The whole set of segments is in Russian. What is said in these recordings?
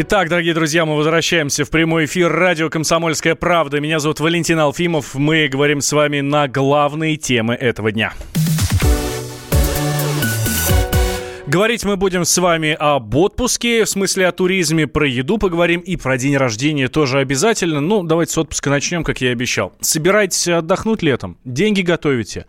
Итак, дорогие друзья, мы возвращаемся в прямой эфир радио «Комсомольская правда». Меня зовут Валентин Алфимов. Мы говорим с вами на главные темы этого дня. Говорить мы будем с вами об отпуске, в смысле о туризме, про еду поговорим и про день рождения тоже обязательно. Ну, давайте с отпуска начнем, как я и обещал. Собираетесь отдохнуть летом? Деньги готовите?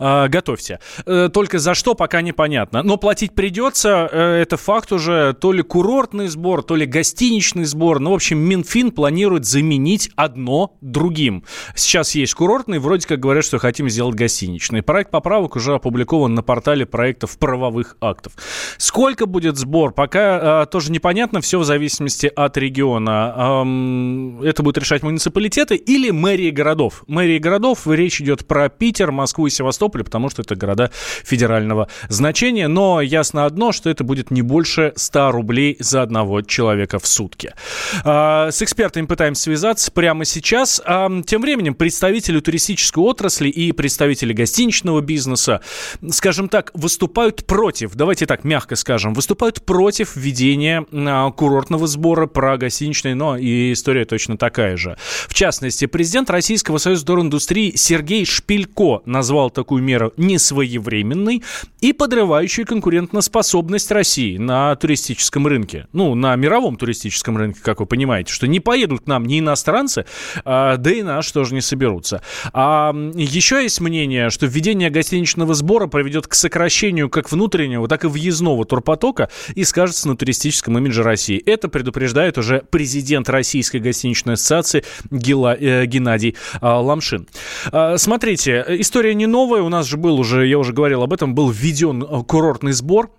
Э, готовьте. Э, только за что, пока непонятно. Но платить придется, э, это факт уже. То ли курортный сбор, то ли гостиничный сбор. Ну, в общем, Минфин планирует заменить одно другим. Сейчас есть курортный, вроде как говорят, что хотим сделать гостиничный. Проект поправок уже опубликован на портале проектов правовых актов. Сколько будет сбор, пока э, тоже непонятно, все в зависимости от региона. Эм, это будут решать муниципалитеты или мэрии городов. Мэрии городов, речь идет про Питер, Москву и Севастополь, потому что это города федерального значения, но ясно одно, что это будет не больше 100 рублей за одного человека в сутки. Э, с экспертами пытаемся связаться прямо сейчас. Э, тем временем представители туристической отрасли и представители гостиничного бизнеса, скажем так, выступают против, давайте так мягко скажем, выступают против введения а, курортного сбора про гостиничный, но и история точно такая же. В частности, президент Российского союза туриндустрии Сергей Шпилько назвал такую меру несвоевременной и подрывающей конкурентоспособность России на туристическом рынке. Ну, на мировом туристическом рынке, как вы понимаете, что не поедут к нам ни иностранцы, а, да и наши тоже не соберутся. А еще есть мнение, что введение гостиничного сбора приведет к сокращению как внутреннего, так и въездного въездного турпотока и скажется на туристическом имидже России. Это предупреждает уже президент Российской гостиничной ассоциации Гела, э, Геннадий э, Ламшин. Э, смотрите, история не новая, у нас же был уже, я уже говорил об этом, был введен э, курортный сбор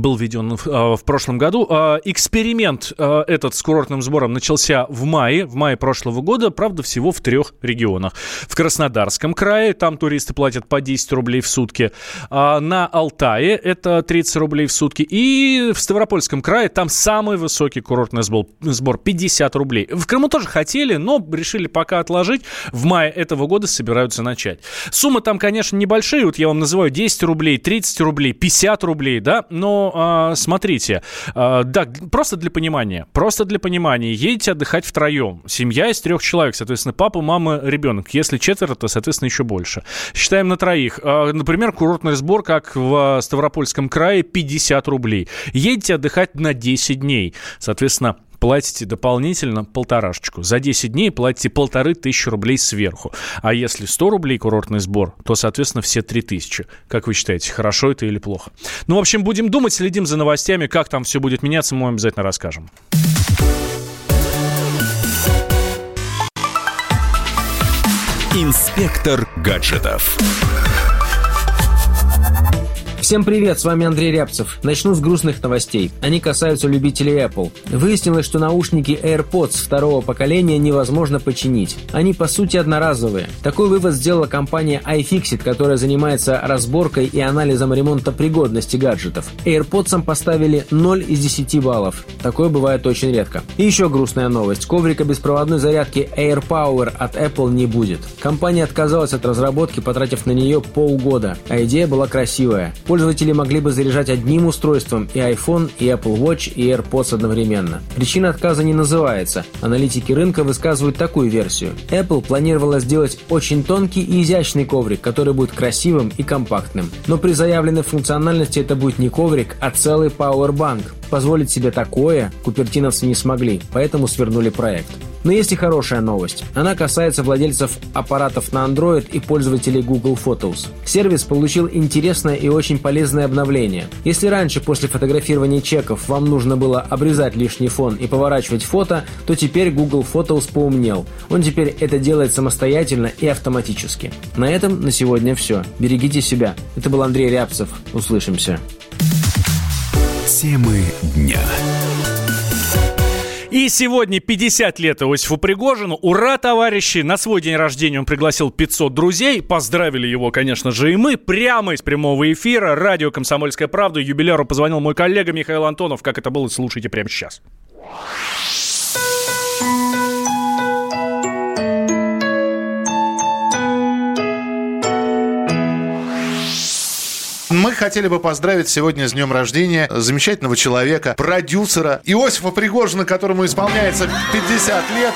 был введен в, а, в прошлом году. А, эксперимент а, этот с курортным сбором начался в мае, в мае прошлого года, правда, всего в трех регионах. В Краснодарском крае, там туристы платят по 10 рублей в сутки. На Алтае это 30 рублей в сутки. И в Ставропольском крае там самый высокий курортный сбор, сбор 50 рублей. В Крыму тоже хотели, но решили пока отложить. В мае этого года собираются начать. Суммы там, конечно, небольшие. Вот я вам называю 10 рублей, 30 рублей, 50 рублей, да, но а, смотрите, а, да, просто для понимания, просто для понимания, едете отдыхать втроем, семья из трех человек, соответственно, папа, мама, ребенок. Если четверо, то, соответственно, еще больше. Считаем на троих. А, например, курортный сбор, как в Ставропольском крае, 50 рублей. Едете отдыхать на 10 дней, соответственно, платите дополнительно полторашечку. За 10 дней платите полторы тысячи рублей сверху. А если 100 рублей курортный сбор, то, соответственно, все 3 тысячи. Как вы считаете, хорошо это или плохо? Ну, в общем, будем думать, следим за новостями, как там все будет меняться, мы вам обязательно расскажем. Инспектор гаджетов. Всем привет, с вами Андрей Рябцев. Начну с грустных новостей. Они касаются любителей Apple. Выяснилось, что наушники AirPods второго поколения невозможно починить. Они по сути одноразовые. Такой вывод сделала компания iFixit, которая занимается разборкой и анализом ремонта пригодности гаджетов. AirPods поставили 0 из 10 баллов. Такое бывает очень редко. И еще грустная новость. Коврика беспроводной зарядки AirPower от Apple не будет. Компания отказалась от разработки, потратив на нее полгода. А идея была красивая пользователи могли бы заряжать одним устройством и iPhone, и Apple Watch, и AirPods одновременно. Причина отказа не называется. Аналитики рынка высказывают такую версию. Apple планировала сделать очень тонкий и изящный коврик, который будет красивым и компактным. Но при заявленной функциональности это будет не коврик, а целый Powerbank. Позволить себе такое купертиновцы не смогли, поэтому свернули проект. Но есть и хорошая новость. Она касается владельцев аппаратов на Android и пользователей Google Photos. Сервис получил интересное и очень полезное обновление. Если раньше после фотографирования чеков вам нужно было обрезать лишний фон и поворачивать фото, то теперь Google Photos поумнел. Он теперь это делает самостоятельно и автоматически. На этом на сегодня все. Берегите себя. Это был Андрей Рябцев. Услышимся. Темы дня. И сегодня 50 лет Иосифу Пригожину. Ура, товарищи! На свой день рождения он пригласил 500 друзей. Поздравили его, конечно же, и мы. Прямо из прямого эфира. Радио «Комсомольская правда». Юбиляру позвонил мой коллега Михаил Антонов. Как это было, слушайте прямо сейчас. Мы хотели бы поздравить сегодня с днем рождения замечательного человека, продюсера Иосифа Пригожина, которому исполняется 50 лет.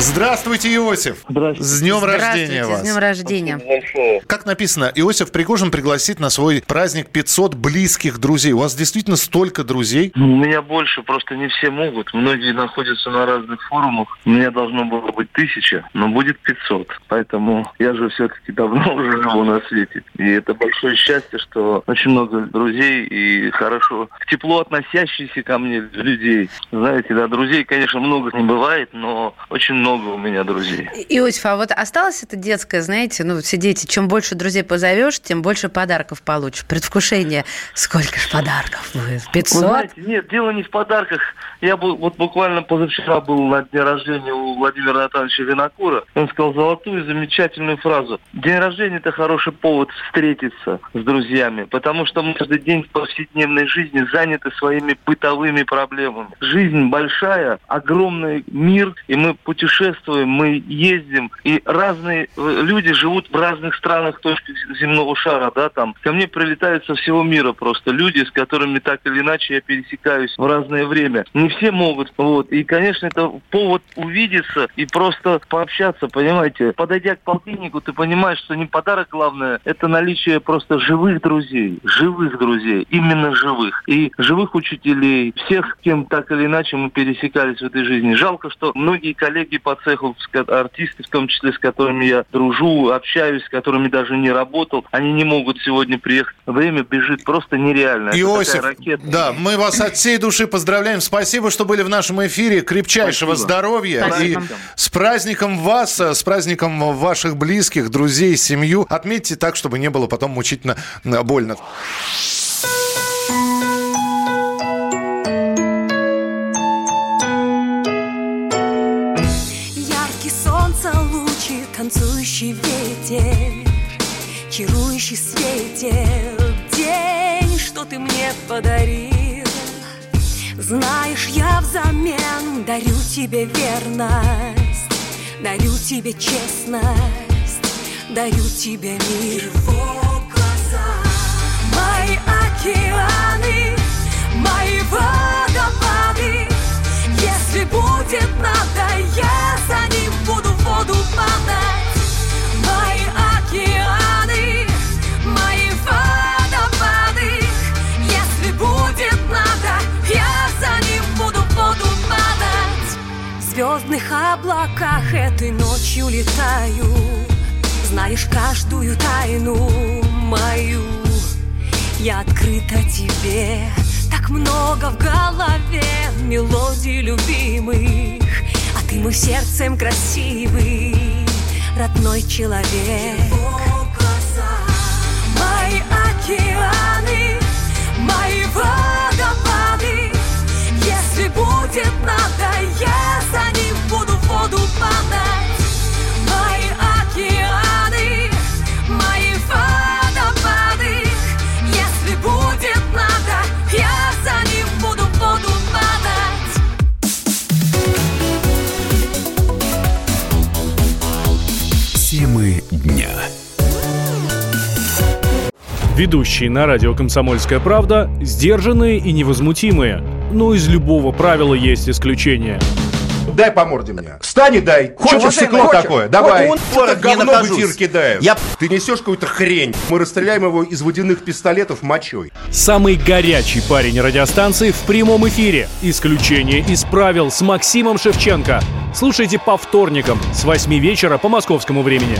Здравствуйте, Иосиф. Здравствуйте. С днем рождения вас. С днем рождения. Как написано, Иосиф Пригожин пригласит на свой праздник 500 близких друзей. У вас действительно столько друзей? У меня больше, просто не все могут. Многие находятся на разных форумах. У меня должно было быть тысяча, но будет 500. Поэтому я же все-таки давно уже живу на свете. И это большое счастье, что очень много друзей и хорошо, тепло относящихся ко мне людей. Знаете, да, друзей, конечно, много не бывает, но очень много много у меня друзей. Иосиф, а вот осталось это детское, знаете, ну, все дети, чем больше друзей позовешь, тем больше подарков получишь. Предвкушение. Сколько же подарков будет? 500? Вы знаете, нет, дело не в подарках. Я был, вот буквально позавчера был на дне рождения у Владимира Натановича Винокура. Он сказал золотую замечательную фразу. День рождения – это хороший повод встретиться с друзьями, потому что мы каждый день в повседневной жизни заняты своими бытовыми проблемами. Жизнь большая, огромный мир, и мы путешествуем путешествуем, мы ездим, и разные э, люди живут в разных странах точки земного шара, да, там. Ко мне прилетают со всего мира просто люди, с которыми так или иначе я пересекаюсь в разное время. Не все могут, вот. И, конечно, это повод увидеться и просто пообщаться, понимаете. Подойдя к полтиннику, ты понимаешь, что не подарок главное, это наличие просто живых друзей, живых друзей, именно живых. И живых учителей, всех, кем так или иначе мы пересекались в этой жизни. Жалко, что многие коллеги по цеху, артисты, в том числе, с которыми я дружу, общаюсь, с которыми даже не работал, они не могут сегодня приехать. Время бежит просто нереально. Иосиф, да, мы вас от всей души поздравляем. Спасибо, что были в нашем эфире. Крепчайшего Спасибо. здоровья. Спасибо. И с праздником вас, с праздником ваших близких, друзей, семью. Отметьте так, чтобы не было потом мучительно больно. Танцующий ветер, чарующий светер, день, что ты мне подарил. Знаешь, я взамен дарю тебе верность, дарю тебе честность, дарю тебе мир. Его глаза, мои океаны, мои водопады. Если будет надо, я звездных облаках этой ночью летаю. Знаешь каждую тайну мою. Я открыта тебе. Так много в голове мелодий любимых ты мой сердцем красивый Родной человек глаза Мои океаны Мои водопады Если будет надо, я за ним буду воду падать. Ведущие на радио «Комсомольская правда» сдержанные и невозмутимые – но из любого правила есть исключение. Дай по морде мне. Встань и дай. Хочешь стекло хочешь? такое? Давай. Он Что ты говно в эфир кидаешь? Я... Ты несешь какую-то хрень. Мы расстреляем его из водяных пистолетов мочой. Самый горячий парень радиостанции в прямом эфире. Исключение из правил с Максимом Шевченко. Слушайте по вторникам с 8 вечера по московскому времени.